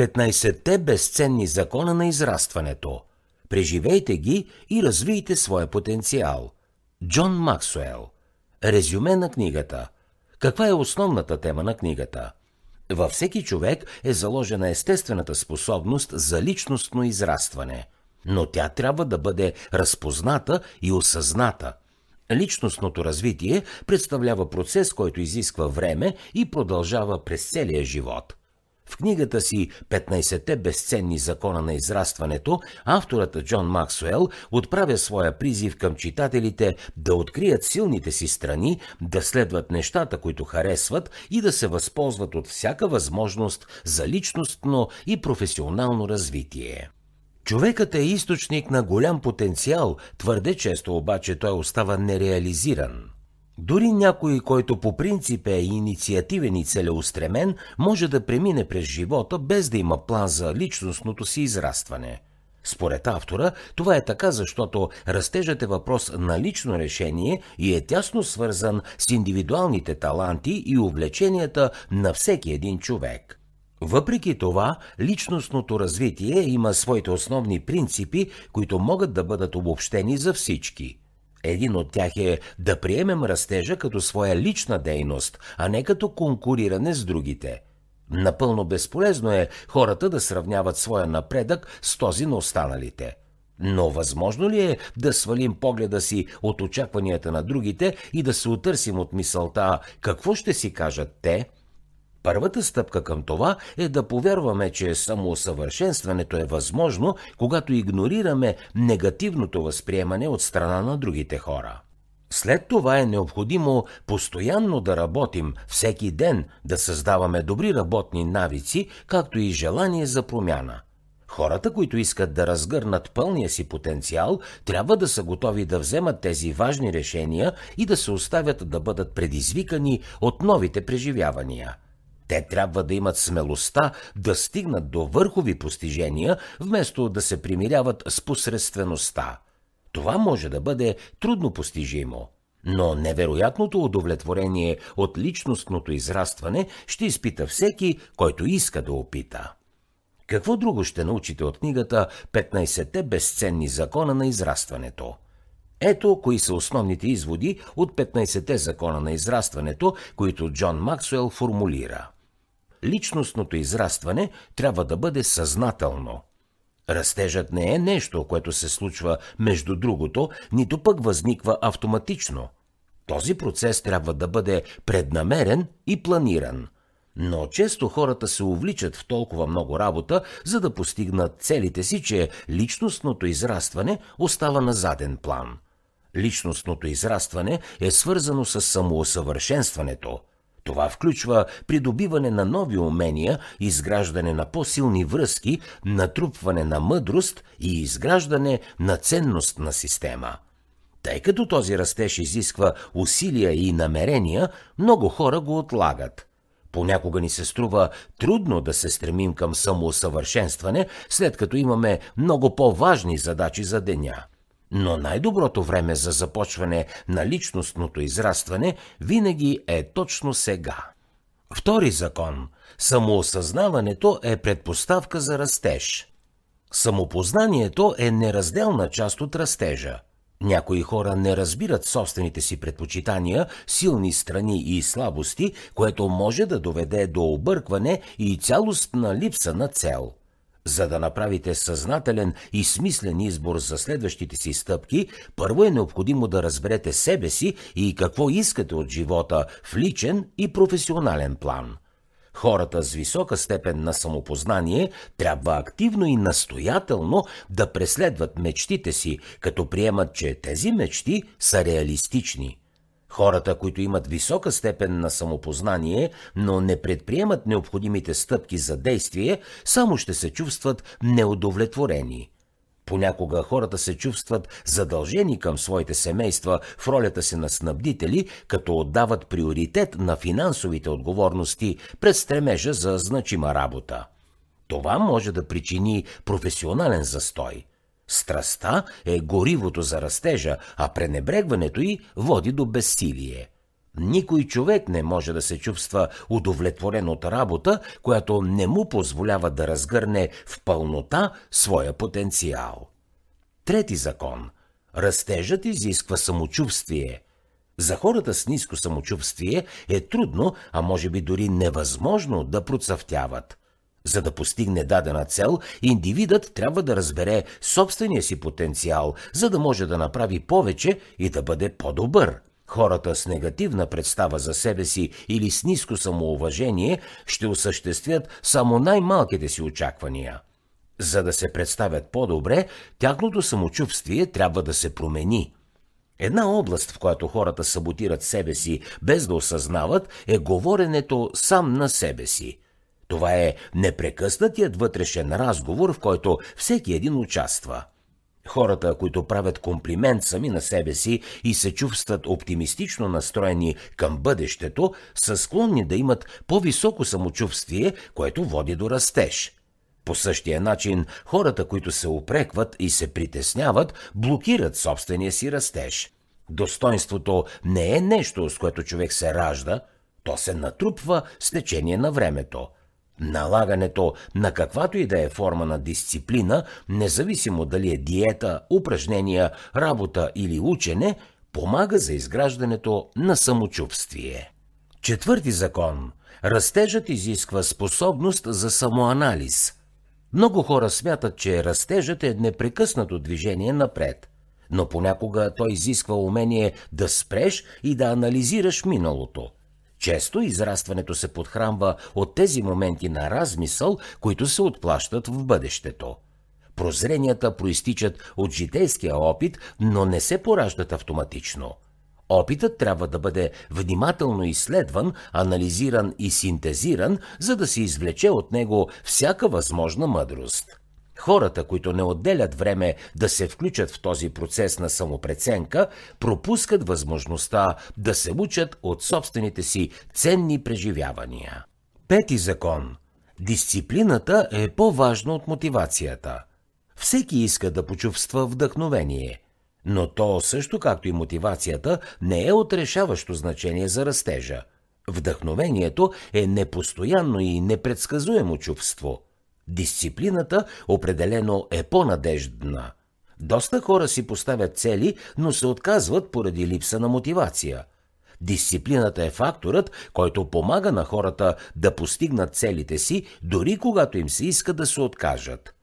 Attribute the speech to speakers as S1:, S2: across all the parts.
S1: 15-те безценни закона на израстването. Преживейте ги и развийте своя потенциал. Джон Максуел. Резюме на книгата. Каква е основната тема на книгата? Във всеки човек е заложена естествената способност за личностно израстване, но тя трябва да бъде разпозната и осъзната. Личностното развитие представлява процес, който изисква време и продължава през целия живот – в книгата си 15-те безценни закона на израстването, авторът Джон Максуел отправя своя призив към читателите да открият силните си страни, да следват нещата, които харесват и да се възползват от всяка възможност за личностно и професионално развитие. Човекът е източник на голям потенциал, твърде често обаче той остава нереализиран – дори някой, който по принцип е инициативен и целеустремен, може да премине през живота без да има план за личностното си израстване. Според автора, това е така, защото растежът е въпрос на лично решение и е тясно свързан с индивидуалните таланти и увлеченията на всеки един човек. Въпреки това, личностното развитие има своите основни принципи, които могат да бъдат обобщени за всички – един от тях е да приемем растежа като своя лична дейност, а не като конкуриране с другите. Напълно безполезно е хората да сравняват своя напредък с този на останалите. Но възможно ли е да свалим погледа си от очакванията на другите и да се отърсим от мисълта какво ще си кажат те – Първата стъпка към това е да повярваме, че самоусъвършенстването е възможно, когато игнорираме негативното възприемане от страна на другите хора. След това е необходимо постоянно да работим всеки ден, да създаваме добри работни навици, както и желание за промяна. Хората, които искат да разгърнат пълния си потенциал, трябва да са готови да вземат тези важни решения и да се оставят да бъдат предизвикани от новите преживявания – те трябва да имат смелостта да стигнат до върхови постижения, вместо да се примиряват с посредствеността. Това може да бъде трудно постижимо. Но невероятното удовлетворение от личностното израстване ще изпита всеки, който иска да опита. Какво друго ще научите от книгата 15-те безценни закона на израстването? Ето кои са основните изводи от 15-те закона на израстването, които Джон Максуел формулира – личностното израстване трябва да бъде съзнателно. Растежът не е нещо, което се случва между другото, нито пък възниква автоматично. Този процес трябва да бъде преднамерен и планиран. Но често хората се увличат в толкова много работа, за да постигнат целите си, че личностното израстване остава на заден план. Личностното израстване е свързано с самоусъвършенстването – това включва придобиване на нови умения, изграждане на по-силни връзки, натрупване на мъдрост и изграждане на ценностна система. Тъй като този растеж изисква усилия и намерения, много хора го отлагат. Понякога ни се струва трудно да се стремим към самоусъвършенстване, след като имаме много по-важни задачи за деня – но най-доброто време за започване на личностното израстване винаги е точно сега. Втори закон – самоосъзнаването е предпоставка за растеж. Самопознанието е неразделна част от растежа. Някои хора не разбират собствените си предпочитания, силни страни и слабости, което може да доведе до объркване и цялостна липса на цел – за да направите съзнателен и смислен избор за следващите си стъпки, първо е необходимо да разберете себе си и какво искате от живота в личен и професионален план. Хората с висока степен на самопознание трябва активно и настоятелно да преследват мечтите си, като приемат, че тези мечти са реалистични – Хората, които имат висока степен на самопознание, но не предприемат необходимите стъпки за действие, само ще се чувстват неудовлетворени. Понякога хората се чувстват задължени към своите семейства в ролята си на снабдители, като отдават приоритет на финансовите отговорности пред стремежа за значима работа. Това може да причини професионален застой – Страстта е горивото за растежа, а пренебрегването й води до безсилие. Никой човек не може да се чувства удовлетворен от работа, която не му позволява да разгърне в пълнота своя потенциал. Трети закон. Растежът изисква самочувствие. За хората с ниско самочувствие е трудно, а може би дори невъзможно да процъфтяват. За да постигне дадена цел, индивидът трябва да разбере собствения си потенциал, за да може да направи повече и да бъде по-добър. Хората с негативна представа за себе си или с ниско самоуважение ще осъществят само най-малките си очаквания. За да се представят по-добре, тяхното самочувствие трябва да се промени. Една област, в която хората саботират себе си без да осъзнават, е говоренето сам на себе си. Това е непрекъснатият вътрешен разговор, в който всеки един участва – Хората, които правят комплимент сами на себе си и се чувстват оптимистично настроени към бъдещето, са склонни да имат по-високо самочувствие, което води до растеж. По същия начин, хората, които се опрекват и се притесняват, блокират собствения си растеж. Достоинството не е нещо, с което човек се ражда, то се натрупва с течение на времето – Налагането на каквато и да е форма на дисциплина, независимо дали е диета, упражнения, работа или учене, помага за изграждането на самочувствие. Четвърти закон. Растежът изисква способност за самоанализ. Много хора смятат, че растежът е непрекъснато движение напред, но понякога той изисква умение да спреш и да анализираш миналото – често израстването се подхранва от тези моменти на размисъл, които се отплащат в бъдещето. Прозренията проистичат от житейския опит, но не се пораждат автоматично. Опитът трябва да бъде внимателно изследван, анализиран и синтезиран, за да се извлече от него всяка възможна мъдрост. Хората, които не отделят време да се включат в този процес на самопреценка, пропускат възможността да се учат от собствените си ценни преживявания. Пети закон. Дисциплината е по-важна от мотивацията. Всеки иска да почувства вдъхновение, но то също както и мотивацията не е от решаващо значение за растежа. Вдъхновението е непостоянно и непредсказуемо чувство – Дисциплината определено е по-надеждна. Доста хора си поставят цели, но се отказват поради липса на мотивация. Дисциплината е факторът, който помага на хората да постигнат целите си, дори когато им се иска да се откажат.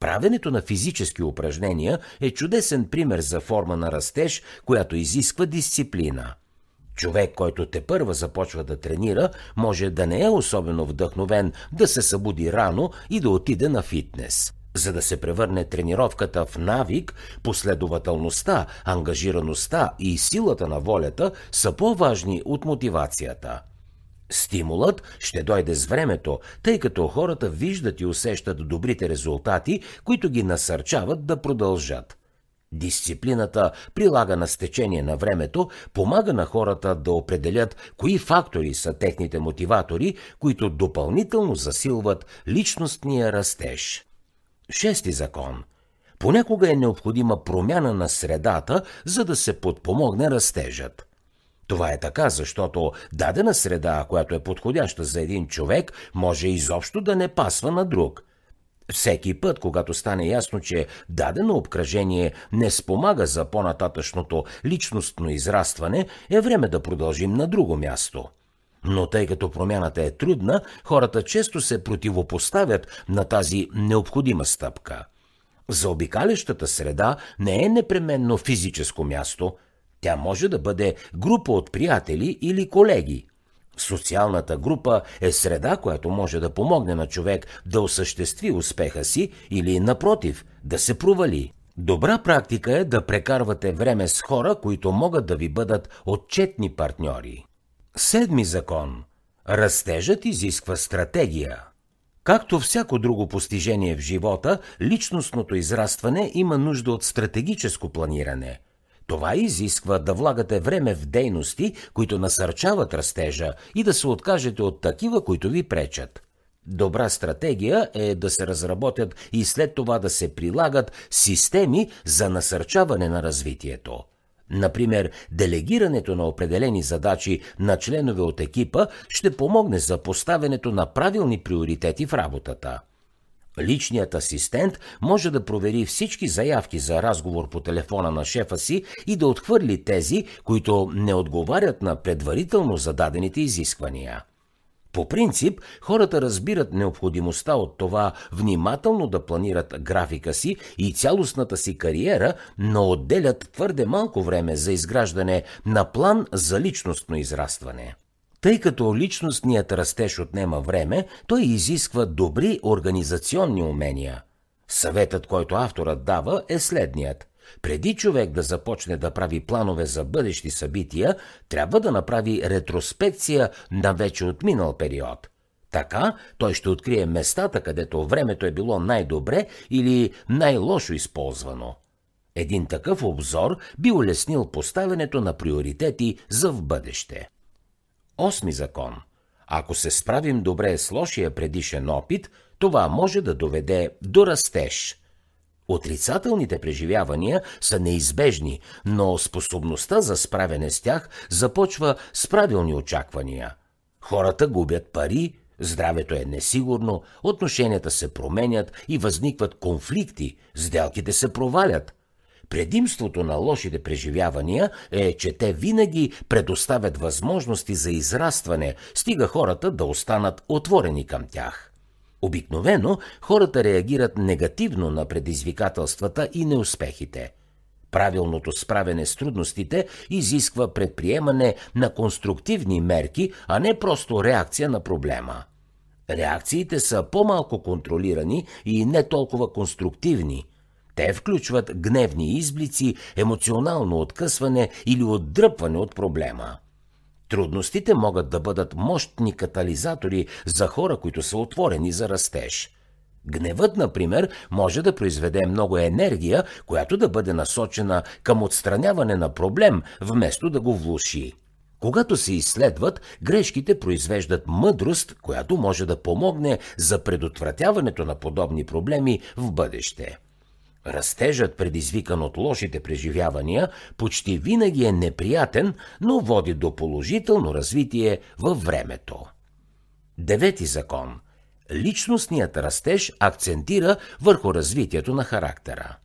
S1: Правенето на физически упражнения е чудесен пример за форма на растеж, която изисква дисциплина – Човек, който те първа започва да тренира, може да не е особено вдъхновен да се събуди рано и да отиде на фитнес. За да се превърне тренировката в навик, последователността, ангажираността и силата на волята са по-важни от мотивацията. Стимулът ще дойде с времето, тъй като хората виждат и усещат добрите резултати, които ги насърчават да продължат. Дисциплината, прилагана с течение на времето, помага на хората да определят кои фактори са техните мотиватори, които допълнително засилват личностния растеж. Шести закон. Понякога е необходима промяна на средата, за да се подпомогне растежът. Това е така, защото дадена среда, която е подходяща за един човек, може изобщо да не пасва на друг – всеки път, когато стане ясно, че дадено обкръжение не спомага за по-нататъчното личностно израстване, е време да продължим на друго място. Но тъй като промяната е трудна, хората често се противопоставят на тази необходима стъпка. За обикалящата среда не е непременно физическо място, тя може да бъде група от приятели или колеги – Социалната група е среда, която може да помогне на човек да осъществи успеха си или, напротив, да се провали. Добра практика е да прекарвате време с хора, които могат да ви бъдат отчетни партньори. Седми закон. Растежът изисква стратегия. Както всяко друго постижение в живота, личностното израстване има нужда от стратегическо планиране – това изисква да влагате време в дейности, които насърчават растежа и да се откажете от такива, които ви пречат. Добра стратегия е да се разработят и след това да се прилагат системи за насърчаване на развитието. Например, делегирането на определени задачи на членове от екипа ще помогне за поставянето на правилни приоритети в работата. Личният асистент може да провери всички заявки за разговор по телефона на шефа си и да отхвърли тези, които не отговарят на предварително зададените изисквания. По принцип, хората разбират необходимостта от това внимателно да планират графика си и цялостната си кариера, но отделят твърде малко време за изграждане на план за личностно израстване. Тъй като личностният растеж отнема време, той изисква добри организационни умения. Съветът, който авторът дава, е следният. Преди човек да започне да прави планове за бъдещи събития, трябва да направи ретроспекция на вече отминал период. Така той ще открие местата, където времето е било най-добре или най-лошо използвано. Един такъв обзор би улеснил поставянето на приоритети за в бъдеще. Осми закон. Ако се справим добре с лошия предишен опит, това може да доведе до растеж. Отрицателните преживявания са неизбежни, но способността за справяне с тях започва с правилни очаквания. Хората губят пари, здравето е несигурно, отношенията се променят и възникват конфликти, сделките се провалят – Предимството на лошите преживявания е, че те винаги предоставят възможности за израстване, стига хората да останат отворени към тях. Обикновено хората реагират негативно на предизвикателствата и неуспехите. Правилното справене с трудностите изисква предприемане на конструктивни мерки, а не просто реакция на проблема. Реакциите са по-малко контролирани и не толкова конструктивни – те включват гневни изблици, емоционално откъсване или отдръпване от проблема. Трудностите могат да бъдат мощни катализатори за хора, които са отворени за растеж. Гневът, например, може да произведе много енергия, която да бъде насочена към отстраняване на проблем, вместо да го влуши. Когато се изследват, грешките произвеждат мъдрост, която може да помогне за предотвратяването на подобни проблеми в бъдеще. Растежът, предизвикан от лошите преживявания, почти винаги е неприятен, но води до положително развитие във времето. Девети закон. Личностният растеж акцентира върху развитието на характера.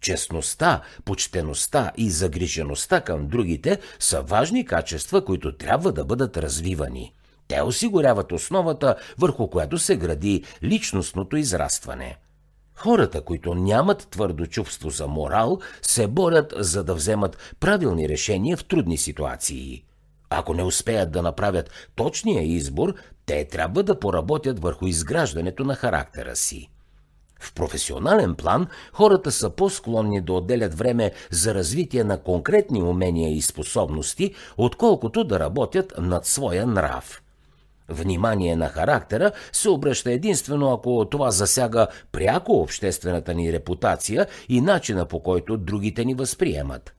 S1: Честността, почтеността и загрижеността към другите са важни качества, които трябва да бъдат развивани. Те осигуряват основата, върху която се гради личностното израстване – Хората, които нямат твърдо чувство за морал, се борят за да вземат правилни решения в трудни ситуации. Ако не успеят да направят точния избор, те трябва да поработят върху изграждането на характера си. В професионален план хората са по-склонни да отделят време за развитие на конкретни умения и способности, отколкото да работят над своя нрав. Внимание на характера се обръща единствено ако това засяга пряко обществената ни репутация и начина по който другите ни възприемат.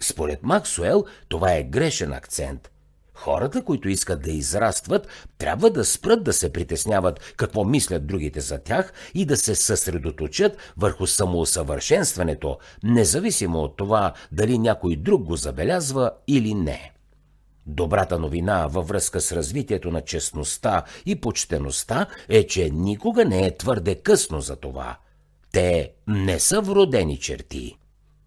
S1: Според Максуел това е грешен акцент. Хората, които искат да израстват, трябва да спрат да се притесняват какво мислят другите за тях и да се съсредоточат върху самоусъвършенстването, независимо от това дали някой друг го забелязва или не. Добрата новина във връзка с развитието на честността и почтеността е, че никога не е твърде късно за това. Те не са вродени черти.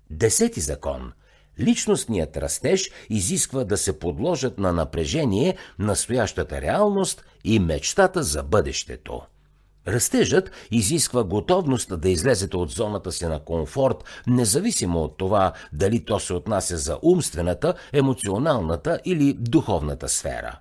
S1: Десети закон. Личностният растеж изисква да се подложат на напрежение настоящата реалност и мечтата за бъдещето. Растежът изисква готовност да излезете от зоната си на комфорт, независимо от това дали то се отнася за умствената, емоционалната или духовната сфера.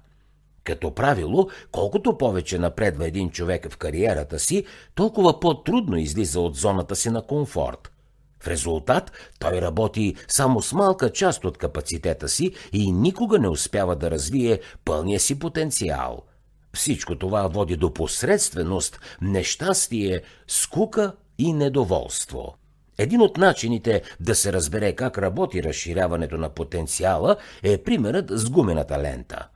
S1: Като правило, колкото повече напредва един човек в кариерата си, толкова по-трудно излиза от зоната си на комфорт. В резултат той работи само с малка част от капацитета си и никога не успява да развие пълния си потенциал – всичко това води до посредственост, нещастие, скука и недоволство. Един от начините да се разбере как работи разширяването на потенциала е примерът с гумената лента.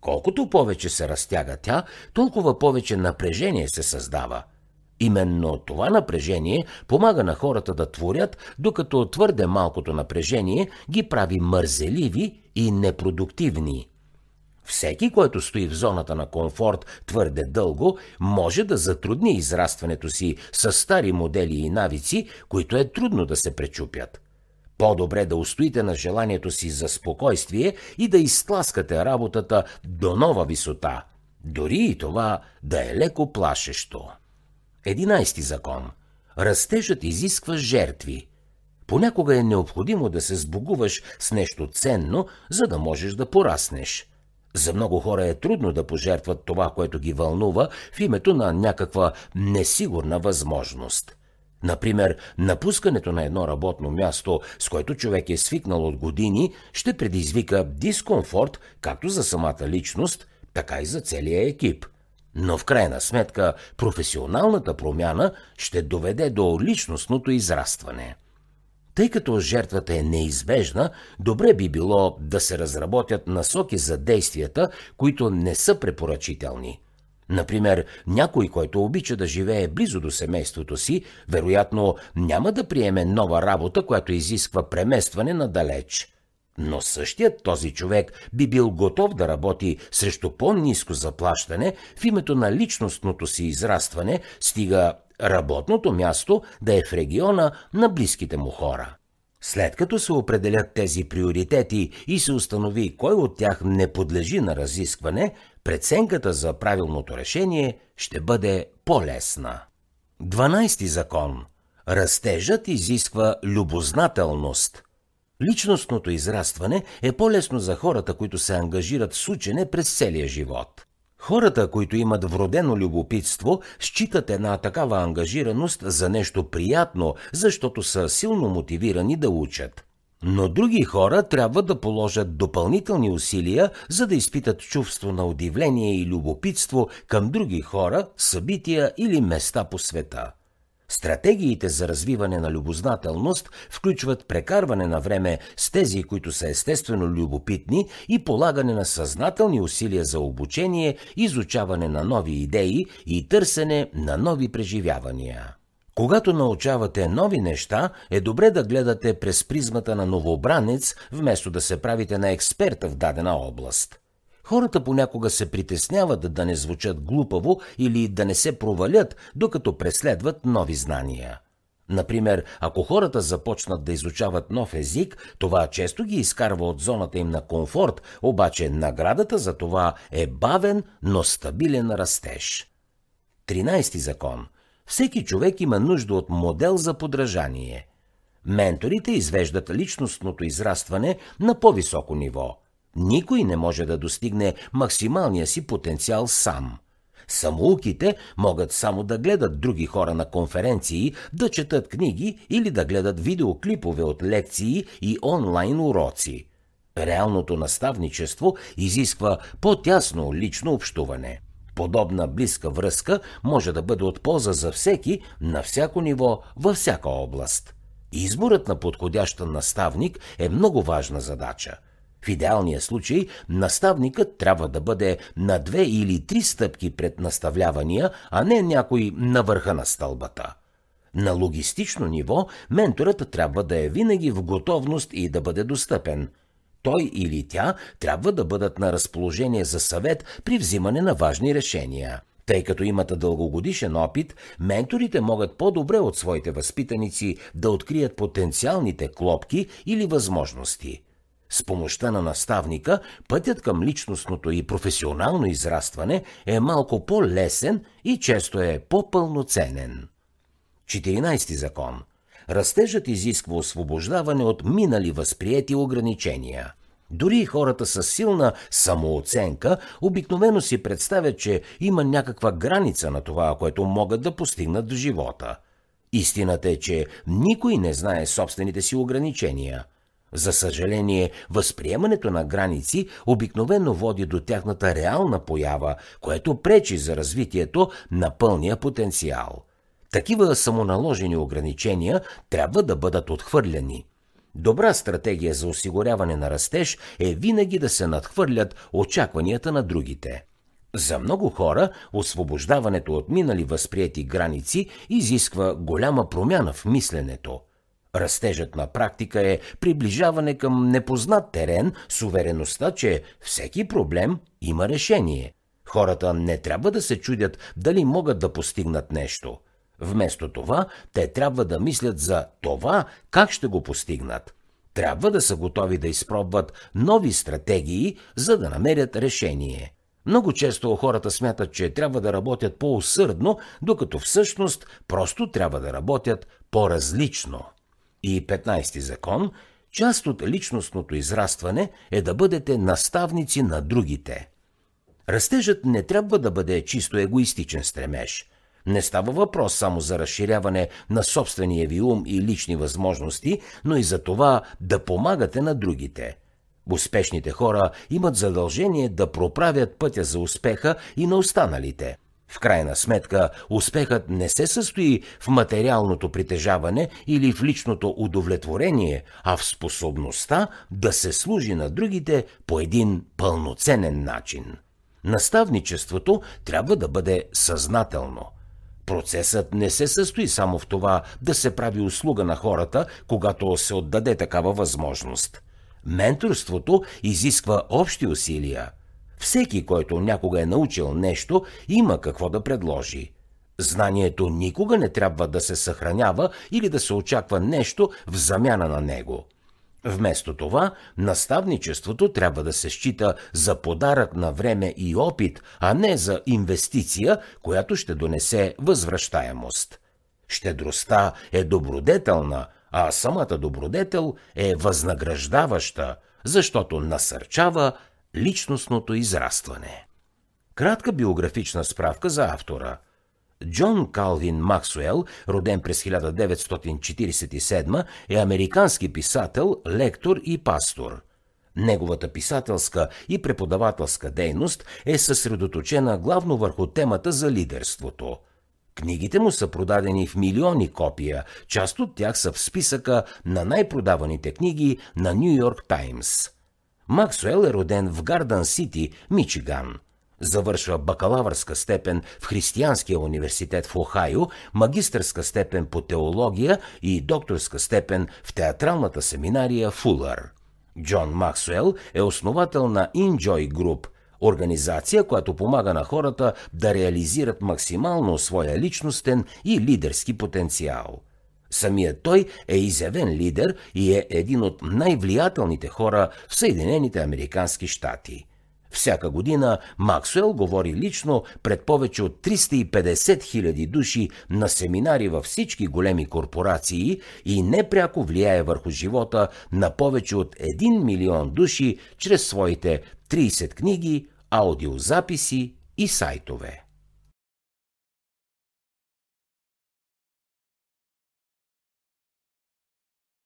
S1: Колкото повече се разтяга тя, толкова повече напрежение се създава. Именно това напрежение помага на хората да творят, докато твърде малкото напрежение ги прави мързеливи и непродуктивни. Всеки, който стои в зоната на комфорт твърде дълго, може да затрудни израстването си с стари модели и навици, които е трудно да се пречупят. По-добре да устоите на желанието си за спокойствие и да изтласкате работата до нова висота, дори и това да е леко плашещо. Единайсти закон. Растежът изисква жертви. Понякога е необходимо да се сбогуваш с нещо ценно, за да можеш да пораснеш. За много хора е трудно да пожертват това, което ги вълнува, в името на някаква несигурна възможност. Например, напускането на едно работно място, с което човек е свикнал от години, ще предизвика дискомфорт както за самата личност, така и за целия екип. Но в крайна сметка професионалната промяна ще доведе до личностното израстване. Тъй като жертвата е неизбежна, добре би било да се разработят насоки за действията, които не са препоръчителни. Например, някой, който обича да живее близо до семейството си, вероятно няма да приеме нова работа, която изисква преместване надалеч. Но същият този човек би бил готов да работи срещу по-низко заплащане в името на личностното си израстване, стига работното място да е в региона на близките му хора. След като се определят тези приоритети и се установи кой от тях не подлежи на разискване, преценката за правилното решение ще бъде по-лесна. 12 закон. Растежът изисква любознателност. Личностното израстване е по-лесно за хората, които се ангажират с учене през целия живот. Хората, които имат вродено любопитство, считат една такава ангажираност за нещо приятно, защото са силно мотивирани да учат. Но други хора трябва да положат допълнителни усилия, за да изпитат чувство на удивление и любопитство към други хора, събития или места по света. Стратегиите за развиване на любознателност включват прекарване на време с тези, които са естествено любопитни и полагане на съзнателни усилия за обучение, изучаване на нови идеи и търсене на нови преживявания. Когато научавате нови неща, е добре да гледате през призмата на новобранец, вместо да се правите на експерта в дадена област. Хората понякога се притесняват да не звучат глупаво или да не се провалят, докато преследват нови знания. Например, ако хората започнат да изучават нов език, това често ги изкарва от зоната им на комфорт, обаче наградата за това е бавен, но стабилен растеж. 13 закон. Всеки човек има нужда от модел за подражание. Менторите извеждат личностното израстване на по-високо ниво – никой не може да достигне максималния си потенциал сам. Самоуките могат само да гледат други хора на конференции, да четат книги или да гледат видеоклипове от лекции и онлайн уроци. Реалното наставничество изисква по-тясно лично общуване. Подобна близка връзка може да бъде от полза за всеки, на всяко ниво, във всяка област. Изборът на подходящ наставник е много важна задача – в идеалния случай наставникът трябва да бъде на две или три стъпки пред наставлявания, а не някой на върха на стълбата. На логистично ниво менторът трябва да е винаги в готовност и да бъде достъпен. Той или тя трябва да бъдат на разположение за съвет при взимане на важни решения. Тъй като имат дългогодишен опит, менторите могат по-добре от своите възпитаници да открият потенциалните клопки или възможности – с помощта на наставника, пътят към личностното и професионално израстване е малко по-лесен и често е по-пълноценен. 14 закон. Растежът изисква освобождаване от минали възприети ограничения. Дори хората с силна самооценка обикновено си представят, че има някаква граница на това, което могат да постигнат в живота. Истината е, че никой не знае собствените си ограничения – за съжаление, възприемането на граници обикновено води до тяхната реална поява, което пречи за развитието на пълния потенциал. Такива самоналожени ограничения трябва да бъдат отхвърляни. Добра стратегия за осигуряване на растеж е винаги да се надхвърлят очакванията на другите. За много хора освобождаването от минали възприяти граници изисква голяма промяна в мисленето. Растежът на практика е приближаване към непознат терен с увереността, че всеки проблем има решение. Хората не трябва да се чудят дали могат да постигнат нещо. Вместо това, те трябва да мислят за това как ще го постигнат. Трябва да са готови да изпробват нови стратегии, за да намерят решение. Много често хората смятат, че трябва да работят по-усърдно, докато всъщност просто трябва да работят по-различно. И 15-ти закон част от личностното израстване е да бъдете наставници на другите. Растежът не трябва да бъде чисто егоистичен стремеж. Не става въпрос само за разширяване на собствения ви ум и лични възможности, но и за това да помагате на другите – Успешните хора имат задължение да проправят пътя за успеха и на останалите. В крайна сметка, успехът не се състои в материалното притежаване или в личното удовлетворение, а в способността да се служи на другите по един пълноценен начин. Наставничеството трябва да бъде съзнателно. Процесът не се състои само в това да се прави услуга на хората, когато се отдаде такава възможност – Менторството изисква общи усилия. Всеки, който някога е научил нещо, има какво да предложи. Знанието никога не трябва да се съхранява или да се очаква нещо в замяна на него. Вместо това, наставничеството трябва да се счита за подарък на време и опит, а не за инвестиция, която ще донесе възвръщаемост. Щедростта е добродетелна, а самата добродетел е възнаграждаваща, защото насърчава личностното израстване. Кратка биографична справка за автора. Джон Калвин Максуел, роден през 1947, е американски писател, лектор и пастор. Неговата писателска и преподавателска дейност е съсредоточена главно върху темата за лидерството – Книгите му са продадени в милиони копия, част от тях са в списъка на най-продаваните книги на Нью Йорк Таймс. Максуел е роден в Гардън Сити, Мичиган. Завършва бакалавърска степен в Християнския университет в Охайо, магистърска степен по теология и докторска степен в театралната семинария Фулър. Джон Максуел е основател на Enjoy Group – Организация, която помага на хората да реализират максимално своя личностен и лидерски потенциал. Самият той е изявен лидер и е един от най-влиятелните хора в Съединените Американски щати. Всяка година Максуел говори лично пред повече от 350 хиляди души на семинари във всички големи корпорации и непряко влияе върху живота на повече от 1 милион души чрез своите 30 книги, аудиозаписи и сайтове.